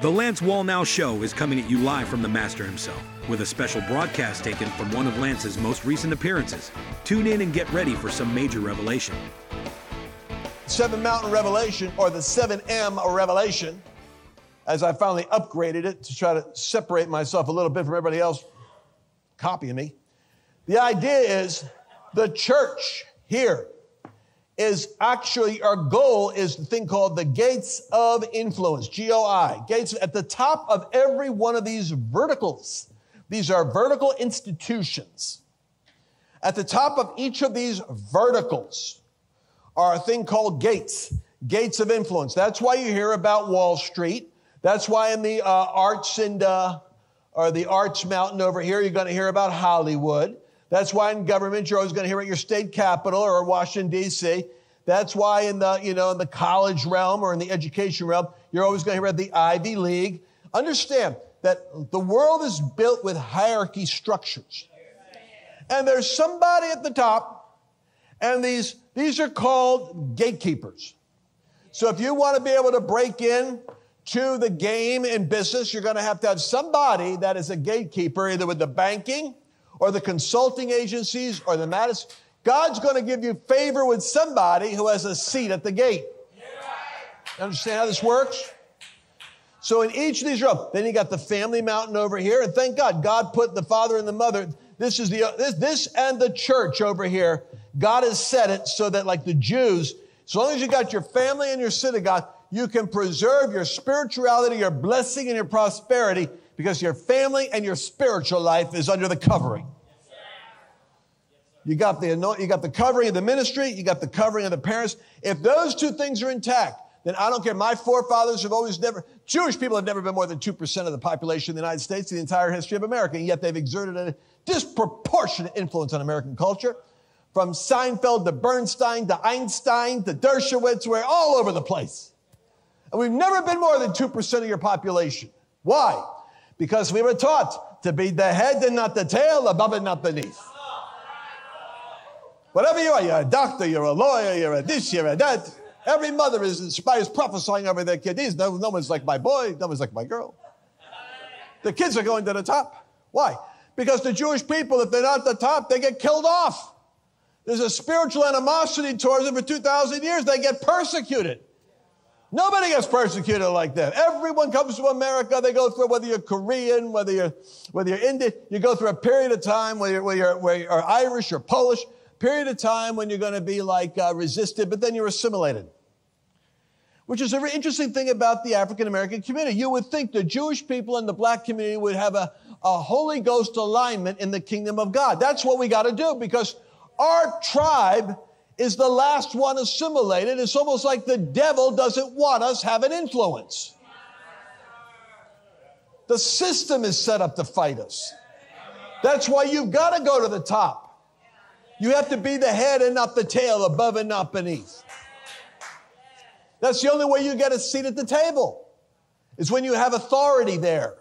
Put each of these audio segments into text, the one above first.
The Lance Wallnau Show is coming at you live from the Master himself, with a special broadcast taken from one of Lance's most recent appearances. Tune in and get ready for some major revelation. Seven Mountain Revelation, or the 7M Revelation, as I finally upgraded it to try to separate myself a little bit from everybody else copying me. The idea is the church here is actually our goal is the thing called the gates of influence, G O I. Gates at the top of every one of these verticals. These are vertical institutions. At the top of each of these verticals are a thing called gates, gates of influence. That's why you hear about Wall Street. That's why in the uh, arts and uh, or the arts mountain over here, you're going to hear about Hollywood. That's why in government, you're always going to hear about your state capital or Washington, D.C. That's why in the, you know, in the college realm or in the education realm, you're always going to hear about the Ivy League. Understand that the world is built with hierarchy structures. And there's somebody at the top, and these, these are called gatekeepers. So if you want to be able to break in to the game in business, you're going to have to have somebody that is a gatekeeper, either with the banking or the consulting agencies or the Madison. God's going to give you favor with somebody who has a seat at the gate. You understand how this works? So in each of these rooms, then you got the family mountain over here, and thank God, God put the father and the mother. This is the this, this and the church over here. God has set it so that, like the Jews, as long as you got your family and your synagogue, you can preserve your spirituality, your blessing, and your prosperity because your family and your spiritual life is under the covering. You got the you got the covering of the ministry, you got the covering of the parents. If those two things are intact, then I don't care. My forefathers have always never, Jewish people have never been more than 2% of the population of the United States in the entire history of America, and yet they've exerted a disproportionate influence on American culture. From Seinfeld to Bernstein to Einstein to Dershowitz, we're all over the place. And we've never been more than 2% of your population. Why? Because we were taught to be the head and not the tail, above and not beneath. Whatever you are, you're a doctor, you're a lawyer, you're a this, you're a that. Every mother is inspired, prophesying over their kid. no, no one's like my boy, no one's like my girl. The kids are going to the top. Why? Because the Jewish people, if they're not at the top, they get killed off. There's a spiritual animosity towards them for 2,000 years. They get persecuted. Nobody gets persecuted like that. Everyone comes to America. They go through, whether you're Korean, whether you're, whether you're Indian, you go through a period of time where you're, where you're, where you're Irish or Polish, period of time when you're going to be like uh, resisted, but then you're assimilated. Which is a very interesting thing about the African American community. You would think the Jewish people and the black community would have a, a Holy Ghost alignment in the kingdom of God. That's what we got to do because our tribe is the last one assimilated. It's almost like the devil doesn't want us having influence. The system is set up to fight us. That's why you've got to go to the top. You have to be the head and not the tail, above and not beneath. That's the only way you get a seat at the table, is when you have authority there.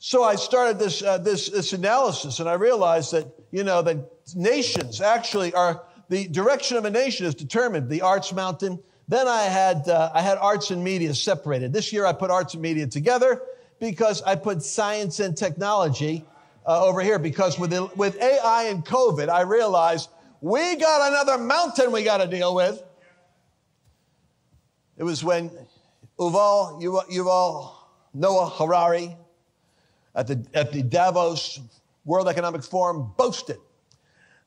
So I started this, uh, this, this analysis and I realized that, you know, that nations actually are, the direction of a nation is determined. The arts mountain. Then I had, uh, I had arts and media separated. This year I put arts and media together because I put science and technology uh, over here because with, the, with AI and COVID, I realized we got another mountain we got to deal with. It was when Uval, Yuval Noah Harari at the, at the Davos World Economic Forum boasted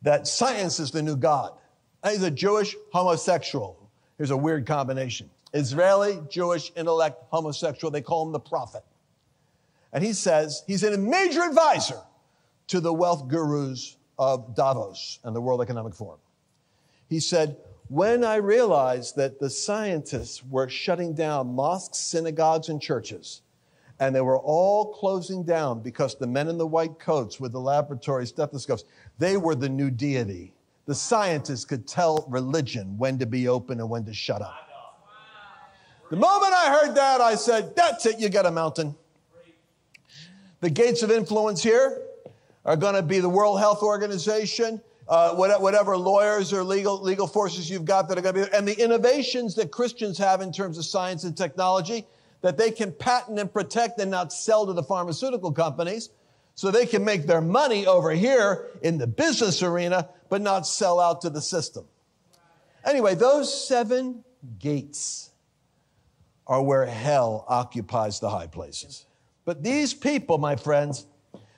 that science is the new God. he's a Jewish homosexual. Here's a weird combination Israeli, Jewish, intellect, homosexual. They call him the prophet. And he says he's a major advisor to the wealth gurus of Davos and the World Economic Forum. He said, When I realized that the scientists were shutting down mosques, synagogues, and churches, and they were all closing down because the men in the white coats with the laboratory stethoscopes, they were the new deity. The scientists could tell religion when to be open and when to shut up. The moment I heard that, I said, That's it, you got a mountain. The gates of influence here are going to be the World Health Organization, uh, whatever lawyers or legal, legal forces you've got that are going to be, and the innovations that Christians have in terms of science and technology that they can patent and protect and not sell to the pharmaceutical companies so they can make their money over here in the business arena, but not sell out to the system. Anyway, those seven gates are where hell occupies the high places. But these people, my friends,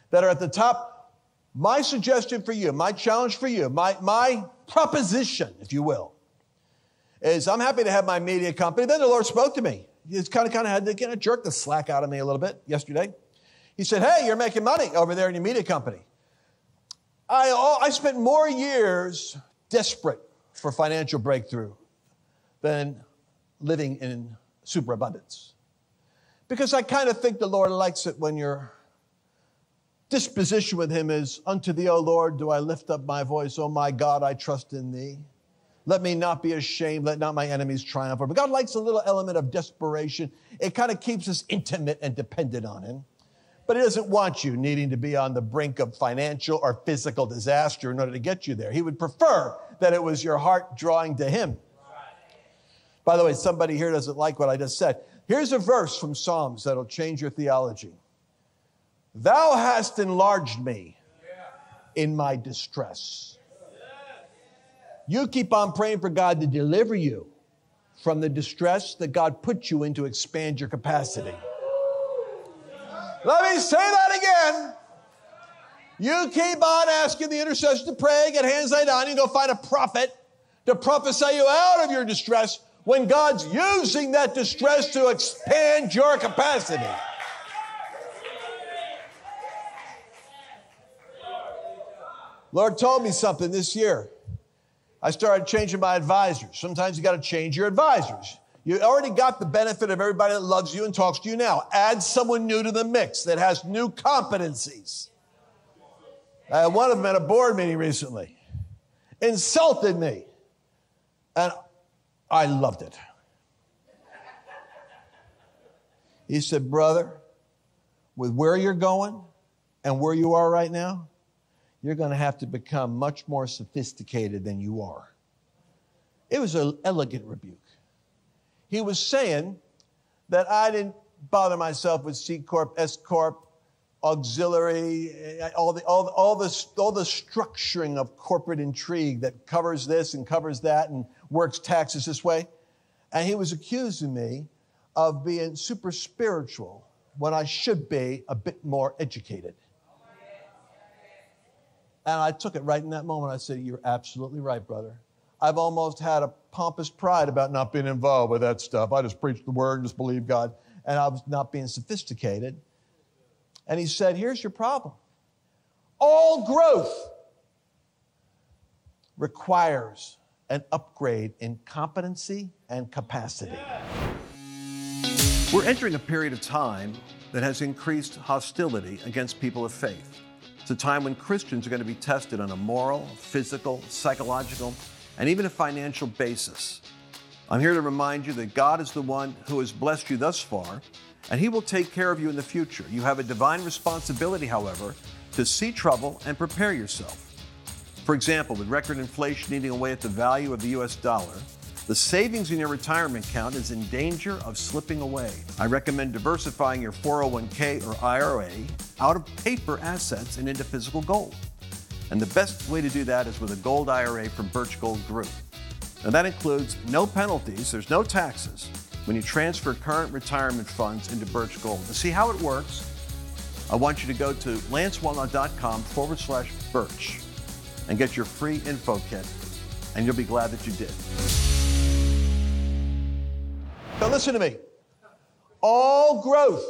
that are at the top, my suggestion for you, my challenge for you, my, my proposition, if you will, is I'm happy to have my media company. Then the Lord spoke to me. He's kind of kind of had to kind of jerk the slack out of me a little bit yesterday. He said, Hey, you're making money over there in your media company. I, I spent more years desperate for financial breakthrough than living in superabundance. Because I kind of think the Lord likes it when your disposition with Him is, Unto thee, O Lord, do I lift up my voice. O my God, I trust in thee. Let me not be ashamed. Let not my enemies triumph. But God likes a little element of desperation. It kind of keeps us intimate and dependent on Him. But He doesn't want you needing to be on the brink of financial or physical disaster in order to get you there. He would prefer that it was your heart drawing to Him. By the way, somebody here doesn't like what I just said. Here's a verse from Psalms that'll change your theology. Thou hast enlarged me in my distress. You keep on praying for God to deliver you from the distress that God put you in to expand your capacity. Let me say that again. You keep on asking the intercessor to pray, get hands laid on you, go find a prophet to prophesy you out of your distress when God's using that distress to expand your capacity. Lord told me something this year. I started changing my advisors. Sometimes you got to change your advisors. You already got the benefit of everybody that loves you and talks to you now. Add someone new to the mix that has new competencies. One of them at a board meeting recently, insulted me, and I loved it. He said, Brother, with where you're going and where you are right now, you're going to have to become much more sophisticated than you are. It was an elegant rebuke. He was saying that I didn't bother myself with C Corp, S Corp, auxiliary, eh, all the, all, all, the, all the structuring of corporate intrigue that covers this and covers that and works taxes this way. And he was accusing me of being super spiritual when I should be a bit more educated. And I took it right in that moment. I said, You're absolutely right, brother. I've almost had a pompous pride about not being involved with that stuff. I just preach the word and just believe God. And I was not being sophisticated. And he said, Here's your problem all growth requires an upgrade in competency and capacity. We're entering a period of time that has increased hostility against people of faith. It's a time when Christians are going to be tested on a moral, physical, psychological, and even a financial basis. I'm here to remind you that God is the one who has blessed you thus far and He will take care of you in the future. You have a divine responsibility, however, to see trouble and prepare yourself. For example, with record inflation eating away at the value of the US dollar, the savings in your retirement account is in danger of slipping away. I recommend diversifying your 401k or IRA out of paper assets and into physical gold. And the best way to do that is with a gold IRA from Birch Gold Group. Now, that includes no penalties, there's no taxes, when you transfer current retirement funds into Birch Gold. To see how it works, I want you to go to lancewallnau.com forward slash birch and get your free info kit, and you'll be glad that you did. Now, listen to me. All growth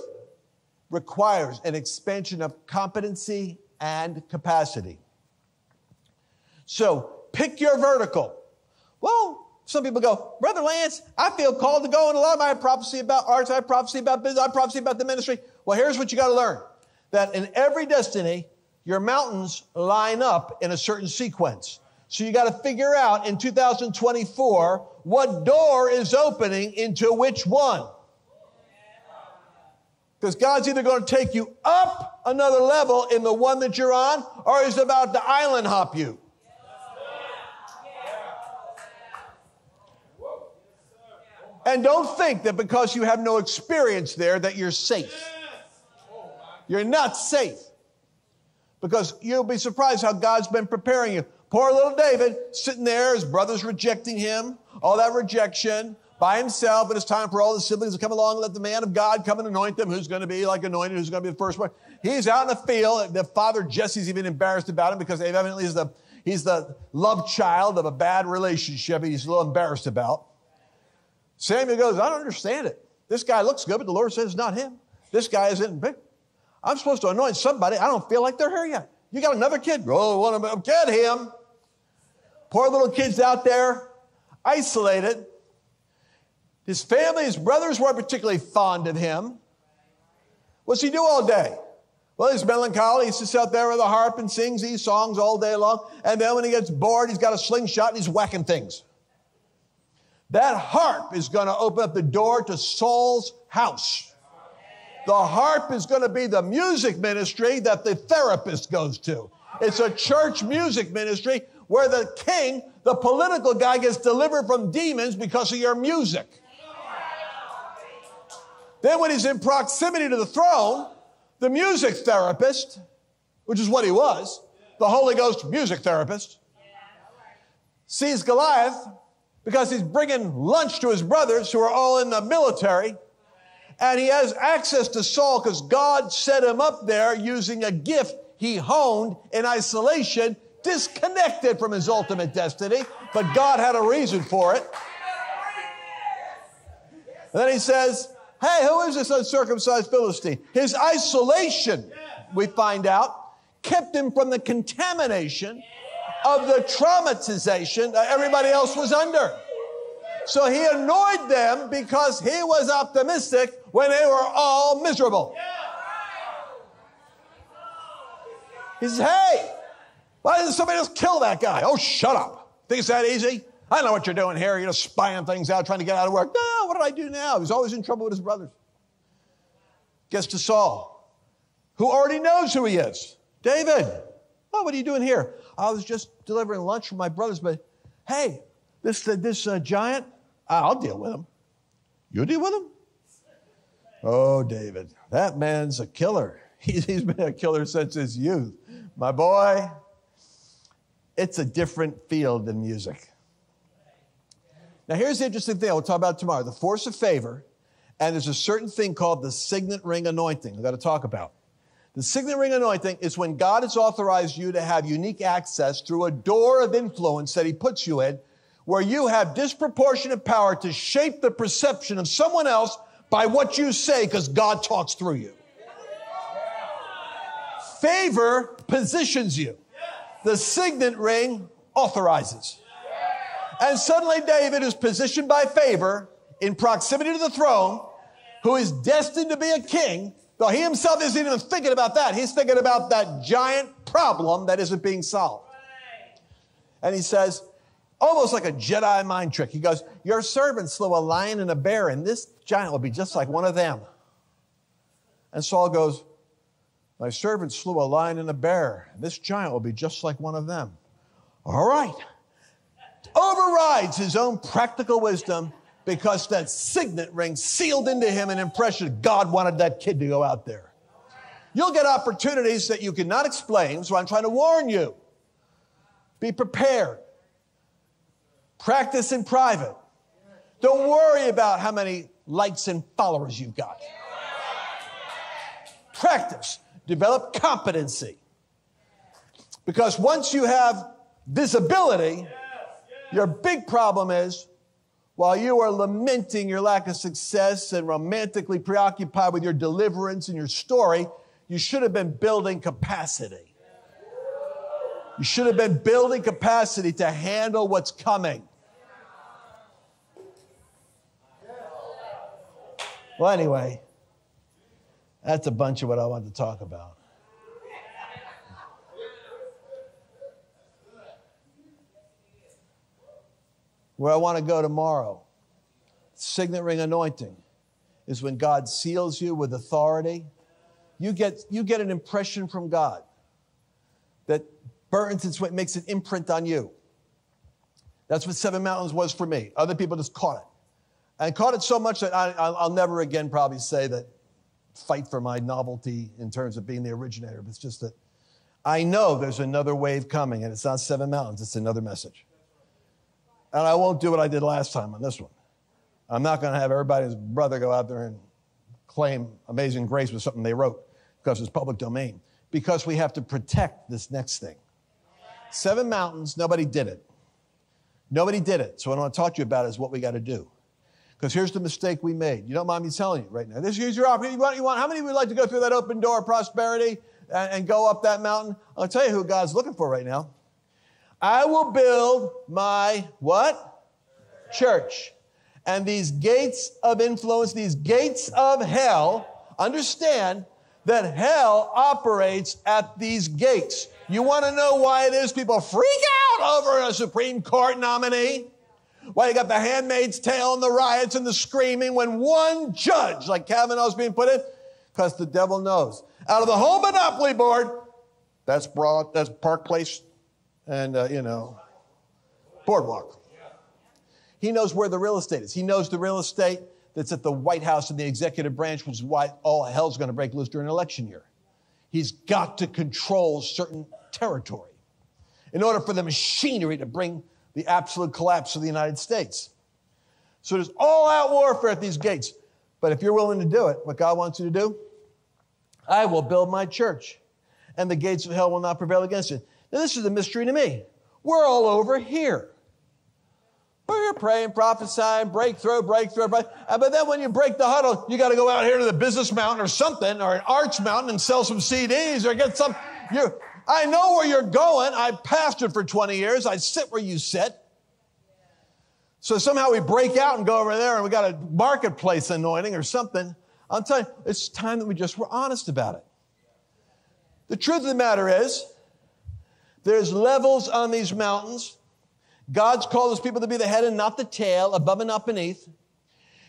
requires an expansion of competency and capacity. So pick your vertical. Well, some people go, Brother Lance, I feel called to go, and a lot of my prophecy about arts, I prophecy about business, I prophecy about the ministry. Well, here's what you got to learn that in every destiny, your mountains line up in a certain sequence. So you got to figure out in 2024 what door is opening into which one. Because God's either going to take you up another level in the one that you're on, or He's about to island hop you. And don't think that because you have no experience there that you're safe. You're not safe. Because you'll be surprised how God's been preparing you. Poor little David sitting there, his brothers rejecting him, all that rejection by himself, and it's time for all the siblings to come along and let the man of God come and anoint them. Who's going to be like anointed? Who's going to be the first one? He's out in the field. The father Jesse's even embarrassed about him because evidently he's the, he's the love child of a bad relationship he's a little embarrassed about. Samuel goes, I don't understand it. This guy looks good, but the Lord says it's not him. This guy isn't big. I'm supposed to anoint somebody. I don't feel like they're here yet. You got another kid? Oh, want to get him. Poor little kid's out there, isolated. His family, his brothers weren't particularly fond of him. What's he do all day? Well, he's melancholy. He sits out there with a harp and sings these songs all day long. And then when he gets bored, he's got a slingshot and he's whacking things. That harp is going to open up the door to Saul's house. The harp is going to be the music ministry that the therapist goes to. It's a church music ministry where the king, the political guy, gets delivered from demons because of your music. Then, when he's in proximity to the throne, the music therapist, which is what he was, the Holy Ghost music therapist, sees Goliath because he's bringing lunch to his brothers who are all in the military. And he has access to Saul because God set him up there using a gift he honed in isolation, disconnected from his ultimate destiny. But God had a reason for it. And then he says, Hey, who is this uncircumcised Philistine? His isolation, we find out, kept him from the contamination of the traumatization that everybody else was under. So he annoyed them because he was optimistic when they were all miserable. He says, Hey, why didn't somebody else kill that guy? Oh, shut up. Think it's that easy? I know what you're doing here. You're just spying things out, trying to get out of work. No, what did I do now? He's always in trouble with his brothers. Gets to Saul, who already knows who he is. David, oh, what are you doing here? I was just delivering lunch for my brothers, but hey, this, this uh, giant, I'll deal with him. You deal with him? Oh, David, that man's a killer. He's been a killer since his youth. My boy, it's a different field than music. Now, here's the interesting thing we'll talk about tomorrow the force of favor, and there's a certain thing called the signet ring anointing we've got to talk about. The signet ring anointing is when God has authorized you to have unique access through a door of influence that He puts you in, where you have disproportionate power to shape the perception of someone else by what you say because God talks through you. Favor positions you. The signet ring authorizes. And suddenly David is positioned by favor in proximity to the throne, who is destined to be a king, though he himself isn't even thinking about that. He's thinking about that giant problem that isn't being solved. And he says, almost like a Jedi mind trick, he goes, Your servant slew a lion and a bear, and this giant will be just like one of them. And Saul goes, My servant slew a lion and a bear, this giant will be just like one of them. All right overrides his own practical wisdom because that signet ring sealed into him an impression God wanted that kid to go out there. You'll get opportunities that you cannot explain, so I'm trying to warn you. Be prepared. Practice in private. Don't worry about how many likes and followers you've got. Practice. Develop competency. Because once you have visibility, your big problem is while you are lamenting your lack of success and romantically preoccupied with your deliverance and your story, you should have been building capacity. You should have been building capacity to handle what's coming. Well, anyway, that's a bunch of what I want to talk about. Where I want to go tomorrow, signet ring anointing, is when God seals you with authority. You get, you get an impression from God that burns its way, makes an imprint on you. That's what Seven Mountains was for me. Other people just caught it. And caught it so much that I, will never again probably say that fight for my novelty in terms of being the originator, but it's just that I know there's another wave coming, and it's not Seven Mountains, it's another message. And I won't do what I did last time on this one. I'm not going to have everybody's brother go out there and claim Amazing Grace was something they wrote because it's public domain. Because we have to protect this next thing. Seven Mountains, nobody did it. Nobody did it. So what I want to talk to you about is what we got to do. Because here's the mistake we made. You don't mind me telling you right now. This here's your opportunity. You want, you want, how many would like to go through that open door of prosperity and, and go up that mountain? I'll tell you who God's looking for right now. I will build my what? Church. And these gates of influence, these gates of hell, understand that hell operates at these gates. You want to know why it is people freak out over a Supreme Court nominee? Why you got the handmaid's tale and the riots and the screaming when one judge like Kavanaugh's being put in? Because the devil knows. Out of the whole monopoly board, that's broad, that's Park Place, and uh, you know, Boardwalk. He knows where the real estate is. He knows the real estate that's at the White House and the executive branch, which is why all hell's going to break loose during election year. He's got to control certain territory in order for the machinery to bring the absolute collapse of the United States. So there's all out warfare at these gates. But if you're willing to do it, what God wants you to do, I will build my church, and the gates of hell will not prevail against it. Now, this is a mystery to me. We're all over here. We're here praying, prophesying, breakthrough, breakthrough, breakthrough. But then when you break the huddle, you got to go out here to the business mountain or something, or an arch mountain and sell some CDs or get some. You, I know where you're going. I pastored for 20 years. I sit where you sit. So somehow we break out and go over there and we got a marketplace anointing or something. I'm telling you, it's time that we just were honest about it. The truth of the matter is, there's levels on these mountains. God's called his people to be the head and not the tail, above and not beneath.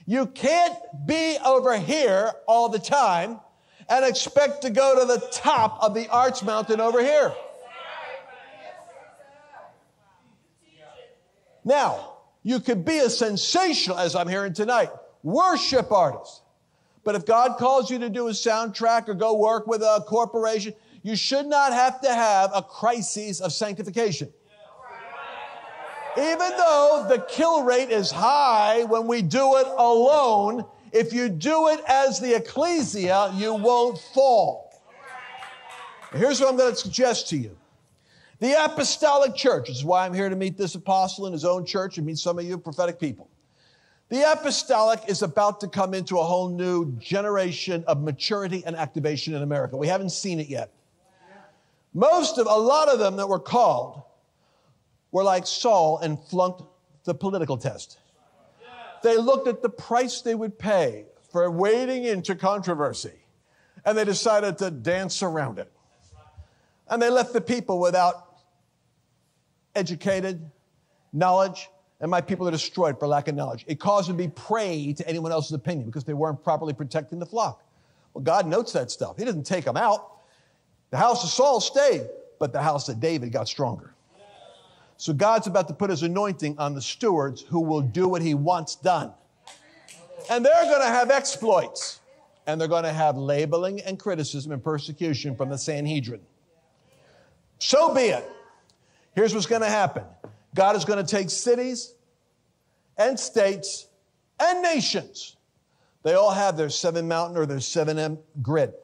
You can't be over here all the time and expect to go to the top of the arch mountain over here. Now, you could be a sensational, as I'm hearing tonight, worship artist. But if God calls you to do a soundtrack or go work with a corporation, you should not have to have a crisis of sanctification. Even though the kill rate is high when we do it alone, if you do it as the ecclesia, you won't fall. Here's what I'm going to suggest to you. The apostolic church, this is why I'm here to meet this apostle in his own church and meet some of you prophetic people. The apostolic is about to come into a whole new generation of maturity and activation in America. We haven't seen it yet. Most of, a lot of them that were called were like Saul and flunked the political test. They looked at the price they would pay for wading into controversy and they decided to dance around it. And they left the people without educated knowledge, and my people are destroyed for lack of knowledge. It caused them to be prey to anyone else's opinion because they weren't properly protecting the flock. Well, God notes that stuff. He doesn't take them out. The house of Saul stayed, but the house of David got stronger. So God's about to put his anointing on the stewards who will do what he wants done. And they're going to have exploits. And they're going to have labeling and criticism and persecution from the Sanhedrin. So be it. Here's what's going to happen God is going to take cities and states and nations. They all have their seven mountain or their 7M grid.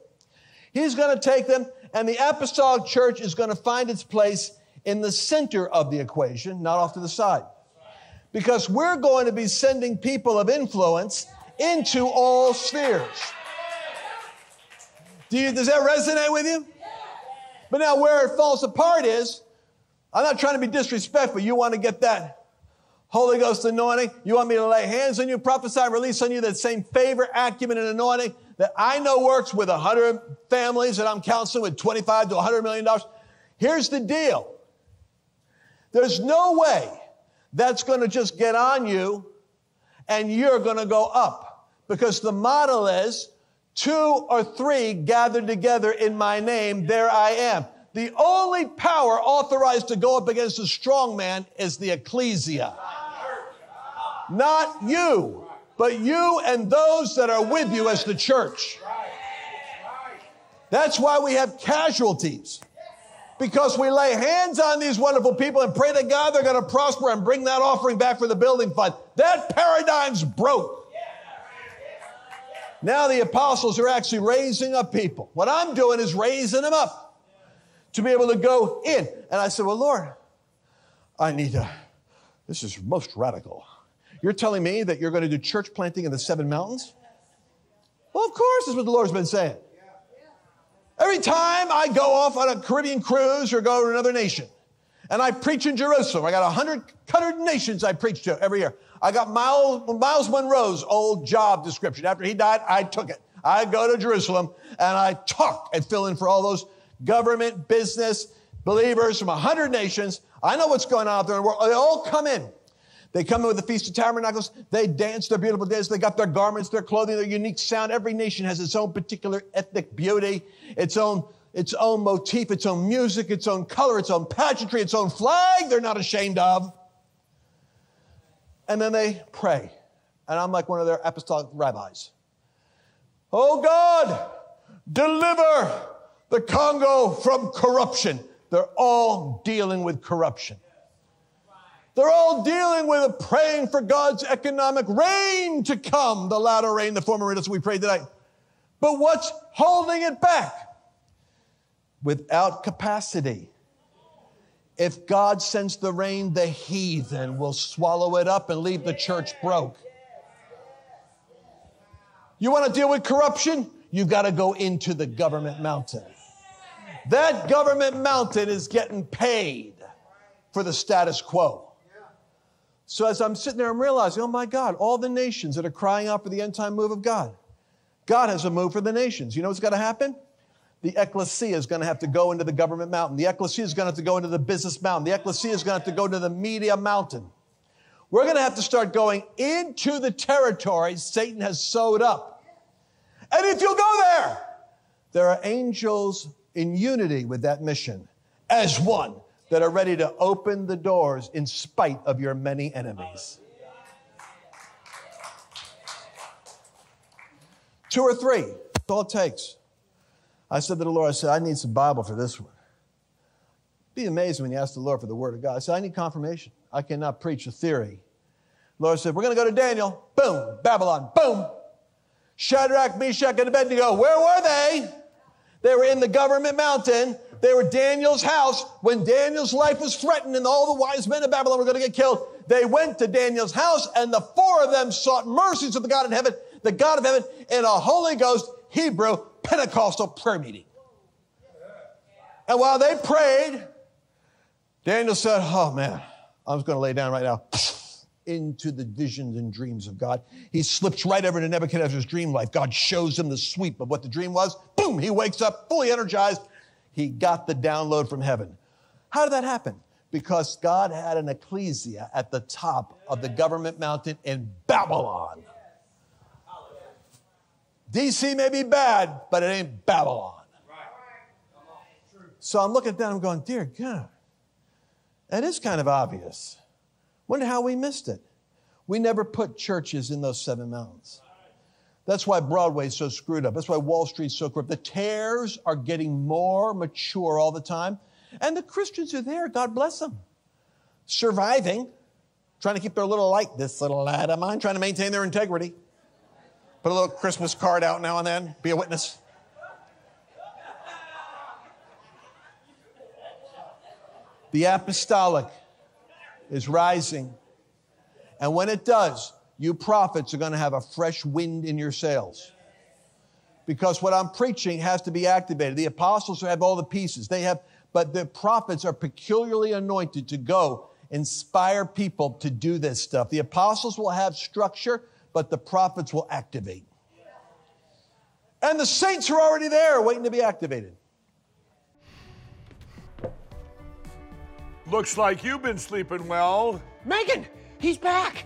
He's going to take them, and the apostolic church is going to find its place in the center of the equation, not off to the side. Because we're going to be sending people of influence into all spheres. Do you, does that resonate with you? But now, where it falls apart is I'm not trying to be disrespectful. You want to get that Holy Ghost anointing. You want me to lay hands on you, prophesy, release on you that same favor, acumen, and anointing that I know works with 100 families that I'm counseling with 25 to 100 million dollars. Here's the deal there's no way that's going to just get on you and you're going to go up because the model is two or three gathered together in my name, there I am. The only power authorized to go up against a strong man is the ecclesia. Not you. but you and those that are with you as the church. That's why we have casualties. Because we lay hands on these wonderful people and pray to God they're going to prosper and bring that offering back for the building fund. That paradigm's broke. Now the apostles are actually raising up people. What I'm doing is raising them up to be able to go in. And I said, Well, Lord, I need to, this is most radical. You're telling me that you're going to do church planting in the seven mountains? Well, of course, is what the Lord's been saying. Every time I go off on a Caribbean cruise or go to another nation, and I preach in Jerusalem, I got 100, 100 nations I preach to every year. I got Miles, Myles Munroe's old job description. After he died, I took it. I go to Jerusalem and I talk and fill in for all those government, business, believers from a 100 nations. I know what's going on out there in the world. They all come in. They come in with the Feast of Tabernacles. They dance their beautiful dances. They got their garments, their clothing, their unique sound. Every nation has its own particular ethnic beauty, its own, its own motif, its own music, its own color, its own pageantry, its own flag they're not ashamed of. And then they pray. And I'm like one of their apostolic rabbis. Oh God, deliver the Congo from corruption. They're all dealing with corruption. They're all dealing with praying for God's economic rain to come, the latter rain, the former rain. That's what we prayed tonight. But what's holding it back? Without capacity. If God sends the rain, the heathen will swallow it up and leave the church broke. You want to deal with corruption? You've got to go into the government mountain. That government mountain is getting paid for the status quo. So as I'm sitting there, I'm realizing, oh my God, all the nations that are crying out for the end time move of God. God has a move for the nations. You know what's going to happen? The ecclesia is going to have to go into the government mountain. The ecclesia is going to have to go into the business mountain. The ecclesia is going to have to go to the media mountain. We're going to have to start going into the territory Satan has sewed up. And if you'll go there, there are angels in unity with that mission as one that are ready to open the doors in spite of your many enemies. Two or three, that's all it takes. I said to the Lord, I said, I need some Bible for this one. Be amazing when you ask the Lord for the Word of God. I said, I need confirmation. I cannot preach a theory. The Lord said, We're going to go to Daniel. Boom, Babylon. Boom. Shadrach, Meshach, and Abednego. Where were they? They were in the government mountain. They were Daniel's house when Daniel's life was threatened and all the wise men of Babylon were going to get killed. They went to Daniel's house and the four of them sought mercies of the God in heaven, the God of heaven, in a Holy Ghost Hebrew Pentecostal prayer meeting. And while they prayed, Daniel said, Oh man, I'm just going to lay down right now into the visions and dreams of God. He slips right over to Nebuchadnezzar's dream life. God shows him the sweep of what the dream was. Boom, he wakes up fully energized. He got the download from heaven. How did that happen? Because God had an ecclesia at the top of the government mountain in Babylon. DC may be bad, but it ain't Babylon. So I'm looking down, I'm going, dear God, that is kind of obvious. Wonder how we missed it. We never put churches in those seven mountains. That's why Broadway's so screwed up. That's why Wall Street's so corrupt. The tares are getting more mature all the time. And the Christians are there, God bless them, surviving, trying to keep their little light, this little light of mine, trying to maintain their integrity. Put a little Christmas card out now and then, be a witness. The apostolic is rising. And when it does, you prophets are going to have a fresh wind in your sails. Because what I'm preaching has to be activated. The apostles have all the pieces. They have, but the prophets are peculiarly anointed to go inspire people to do this stuff. The apostles will have structure, but the prophets will activate. And the saints are already there waiting to be activated. Looks like you've been sleeping well. Megan, he's back.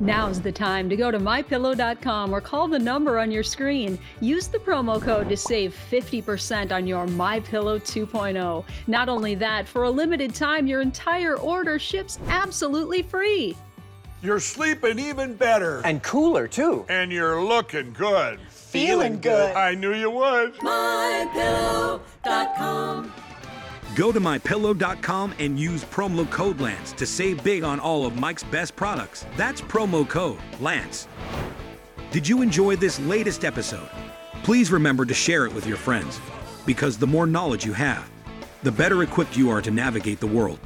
Now's the time to go to mypillow.com or call the number on your screen. Use the promo code to save 50% on your MyPillow 2.0. Not only that, for a limited time, your entire order ships absolutely free. You're sleeping even better. And cooler, too. And you're looking good. Feeling good. I knew you would. MyPillow.com. Go to mypillow.com and use promo code Lance to save big on all of Mike's best products. That's promo code Lance. Did you enjoy this latest episode? Please remember to share it with your friends because the more knowledge you have, the better equipped you are to navigate the world.